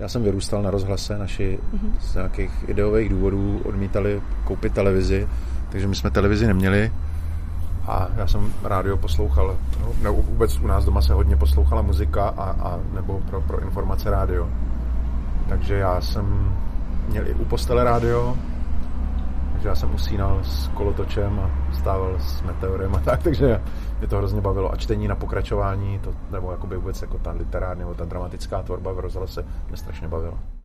Já jsem vyrůstal na rozhlase, naši mm-hmm. z nějakých ideových důvodů odmítali koupit televizi, takže my jsme televizi neměli a já jsem rádio poslouchal, no, ne, vůbec u nás doma se hodně poslouchala muzika a, a nebo pro, pro informace rádio. Takže já jsem měl i u postele rádio, takže já jsem usínal s kolotočem a stával s meteorem a tak, takže mě to hrozně bavilo. A čtení na pokračování, to, nebo jakoby vůbec jako ta literární nebo ta dramatická tvorba v rozhlase mě strašně bavilo.